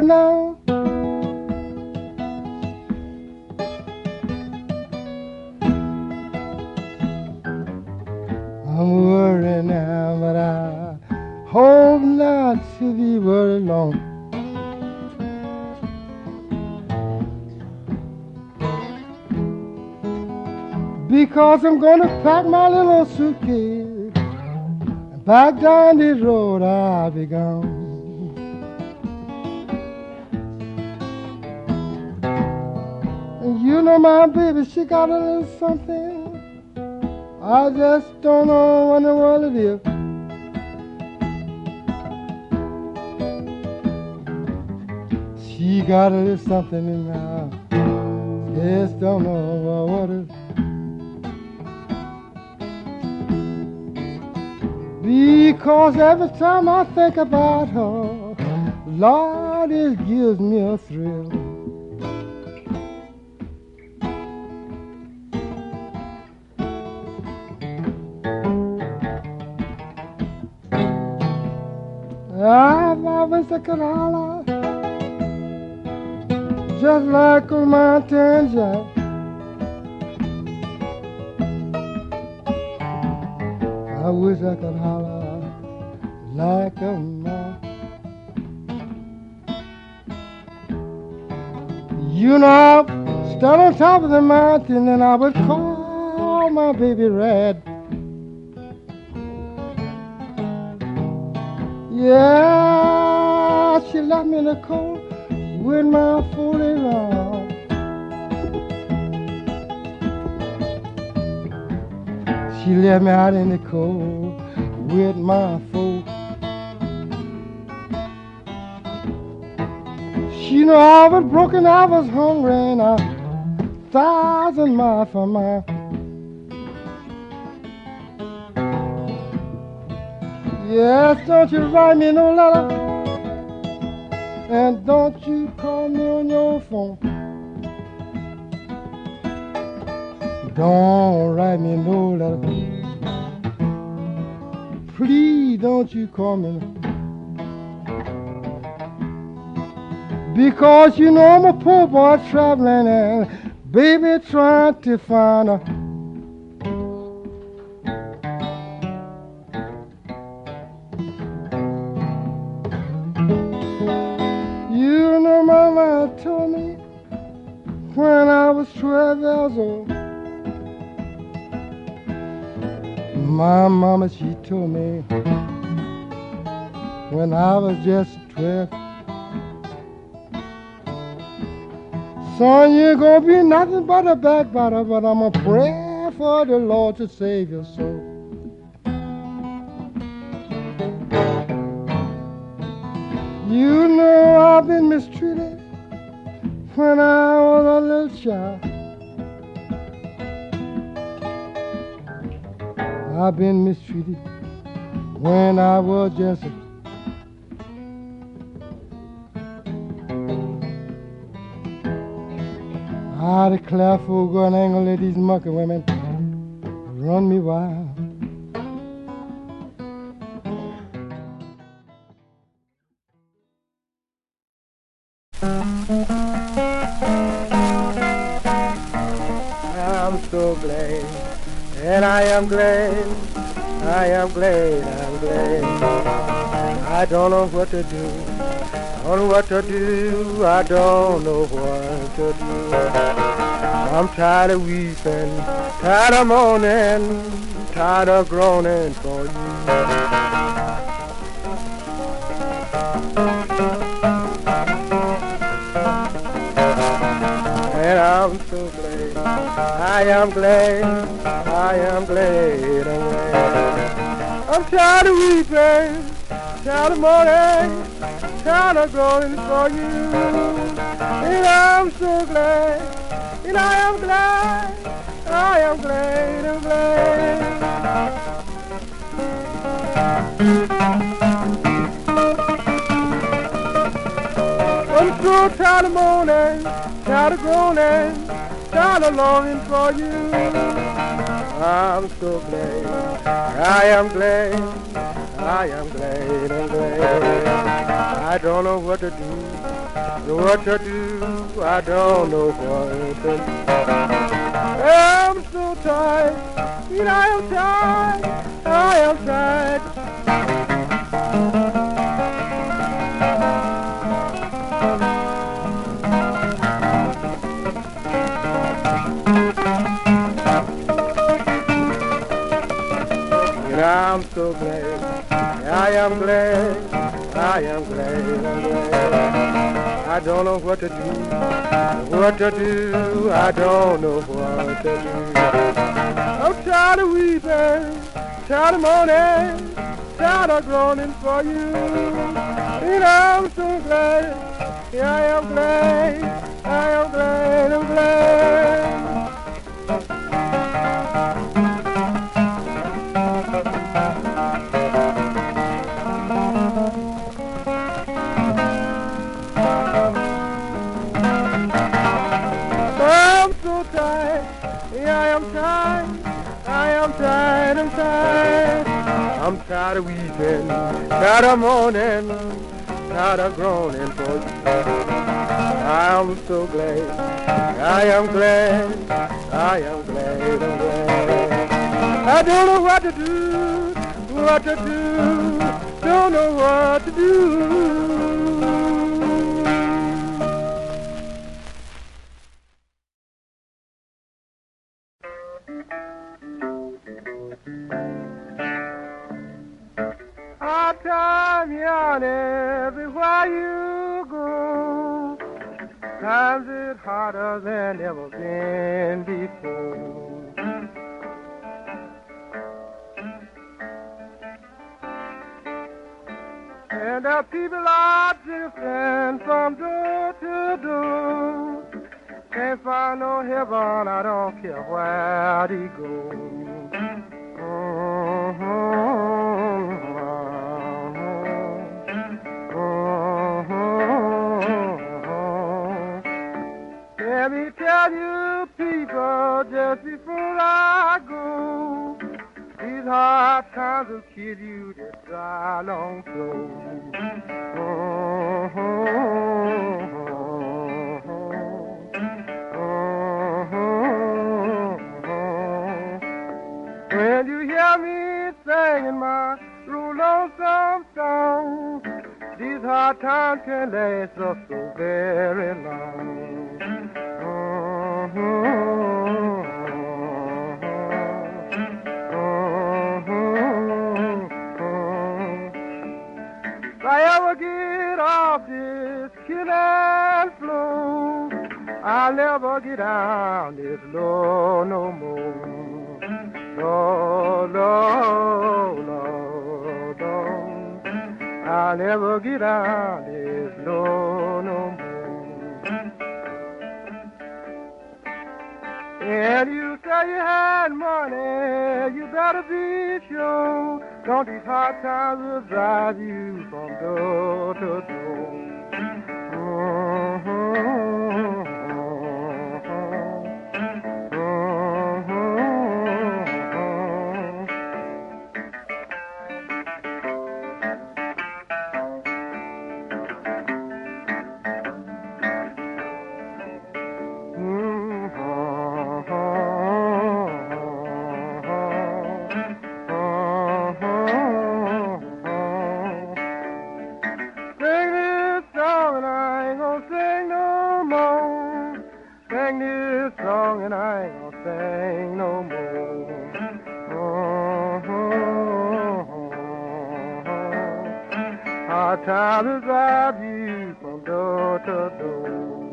Now. I'm worried now, but I hope not to be worried long. Because I'm gonna pack my little suitcase and back down this road I'll be gone. You know my baby, she got a little something. I just don't know what in the world it is. She got a little something in house. Just don't know what it is. Because every time I think about her, Lord, it gives me a thrill. I've always a holler, just like a mountain jack. I wish I could holler like a man. You know, stand on top of the mountain and I would call my baby red. Yeah, she left me in the cold with my fully on. She left me out in the cold with my folk. She know I was broken, I was hungry, and a thousand miles from my. Yes, don't you write me no letter, and don't you call me on your phone. Don't write me no letter. Please don't you call me. Because you know I'm a poor boy traveling and baby trying to find a My mama, she told me when I was just 12. Son, you're gonna be nothing but a backbiter, but I'm gonna pray for the Lord to save your soul. You know I've been mistreated when I was a little child. I've been mistreated when I was just a I declare for ain't gonna let these monkey women run me wild. I'm so glad, and I am glad, glad, I'm glad. I don't know what to do, I don't know what to do, I don't know what to do. I'm tired of weeping, tired of mourning, tired of groaning for you. And I'm so glad, I am glad, I am glad, I'm glad. I'm tired of weeping, tired of mourning, tired of groaning for you. And I'm so glad, and I am glad, I am glad, I'm glad. I'm so tired of mourning, tired of groaning, tired of longing for you. I'm so glad, I am glad, I am glad, I'm glad. I don't know what to do, what to do. I don't know what to do. I'm so tired, and I am tired, I am tired. Am glad. I am glad. I'm glad. I don't know what to do. What to do. I don't know what to do. I'm tired of weeping. Tired of mourning. Tired of groaning for you. And I'm so glad. Yeah, I am glad. I am glad. I'm glad. Tired of weeping, tired of mourning, tired of groaning for you. I'm so glad, I am glad, I am glad, I'm glad. I don't know what to do, what to do, don't know what to do. On everywhere you go. Times it harder than ever been before. And the people are drifting from door to door. Can't find no heaven, I don't care where they go. Hard times will kill you just dry long slow. When you hear me singing my lonesome song, these hard times can last us so very long. I'll never get down this low no more. No, no, no, no. I'll never get down this low no more. And you say you had money, you better be sure. Don't these hard times will drive you from door to door. My child is out you from door to door.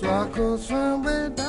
So I could swim.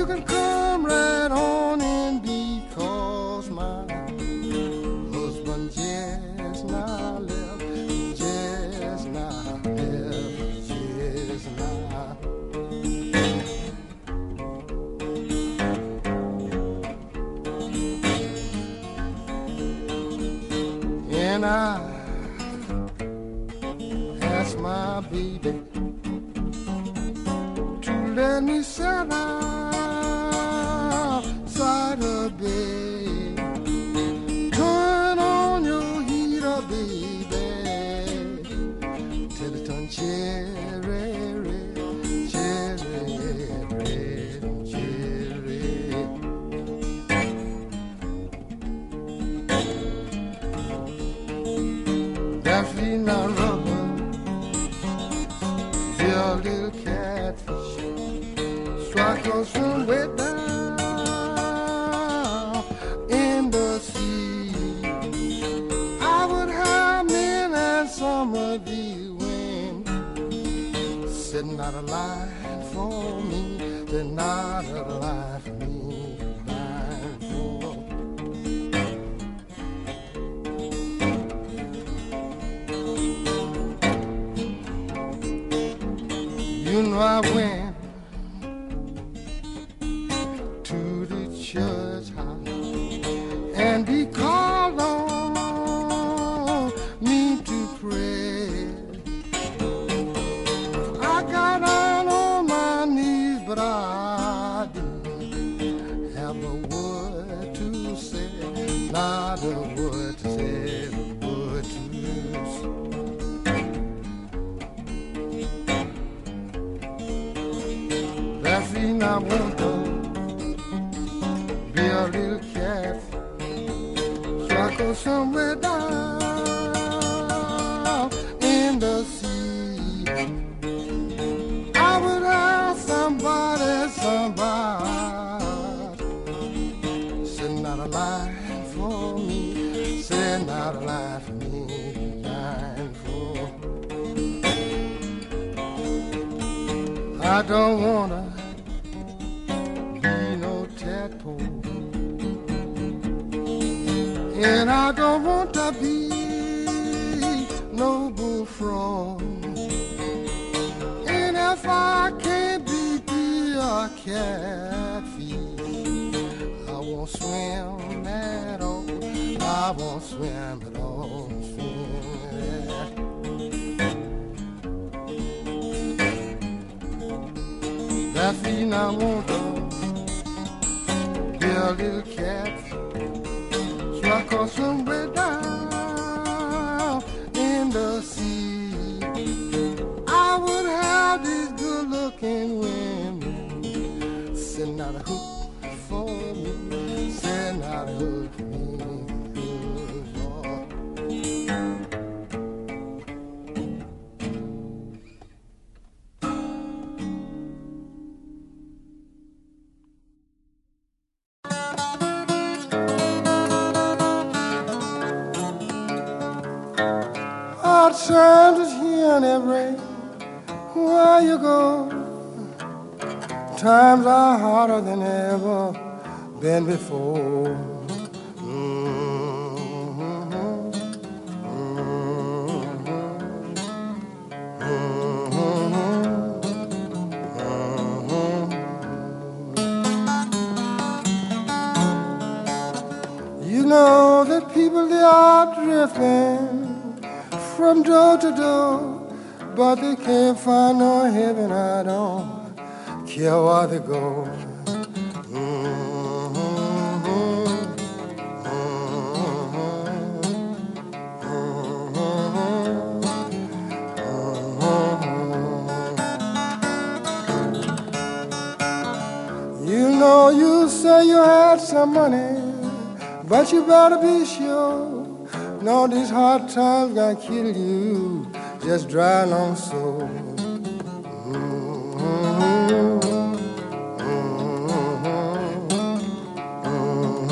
You can come cherry I went Want to be a little cat. So I go somewhere down in the sea. I would ask somebody, somebody, send out a line for me, send out a line for me, line for I don't wanna a catfish, I won't swim at all. I won't swim at all. That feeling I want to be little cat. So I go somewhere down send a hook for me, send out a hook Times are harder than ever been before. You know that people they are drifting from door to door, but they can't find no heaven. I don't care where they go. You know you say you had some money, but you better be sure. No, these hard times gonna kill you. Just dry along so.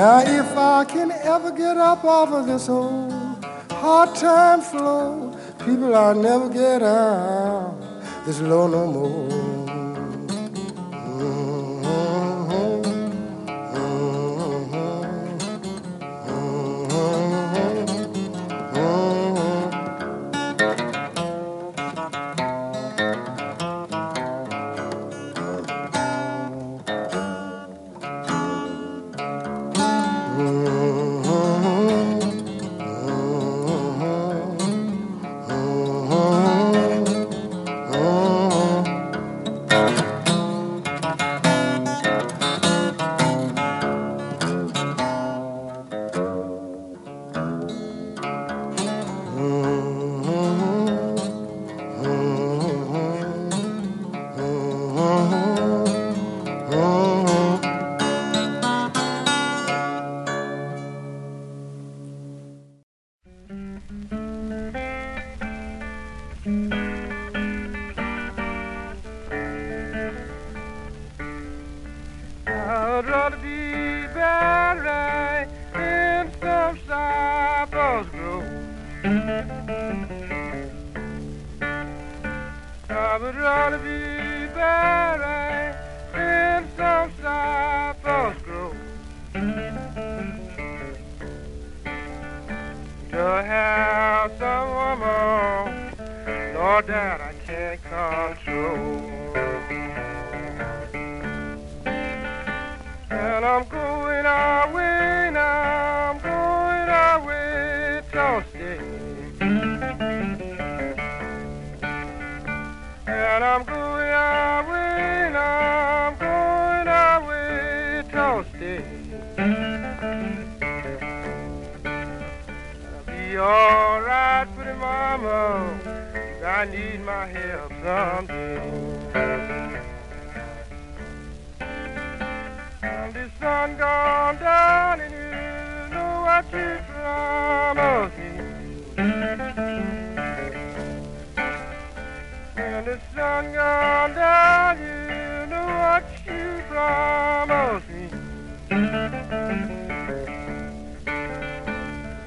Now, if I can ever get up off of this old hard time flow, people, I'll never get out this low no more. would rather be buried in some cypress grove. I would rather be buried in some cypress grove. To have some woman, Lord, that I can't control. away I'm going away, to stay. And I'm going away I'm going away, to stay. I'll be alright for the mama, I need my help someday. down, gone down, and you know what you promised me. When the sun gone down, you know what you promised me.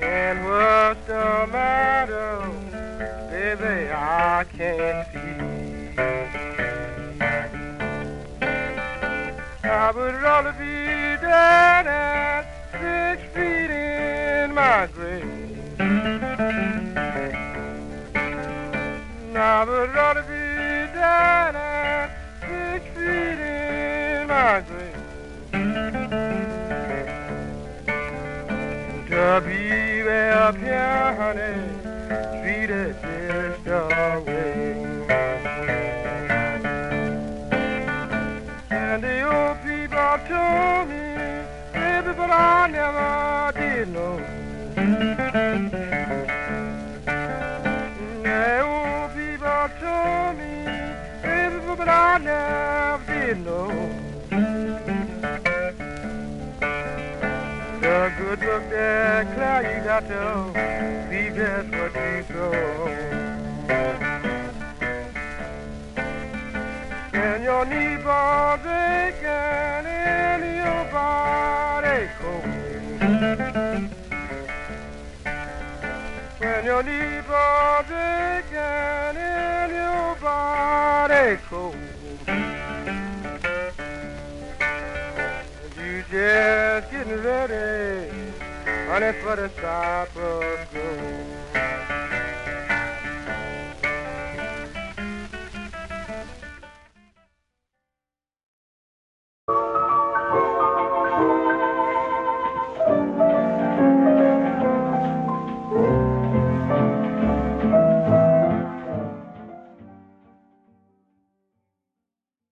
And what's the matter, baby? I can't. I would rather be dead at six feet in my grave. I would rather be dead at six feet in my grave. To be up here, honey, treated just away. I never did know. Now people told me, it, but I never did know. The good look that cloud you got to see just what you throw. And your knee neighbor drinking in your body viejo. When your knee bones ache and your body cold, and you just getting ready, honey, for the supper.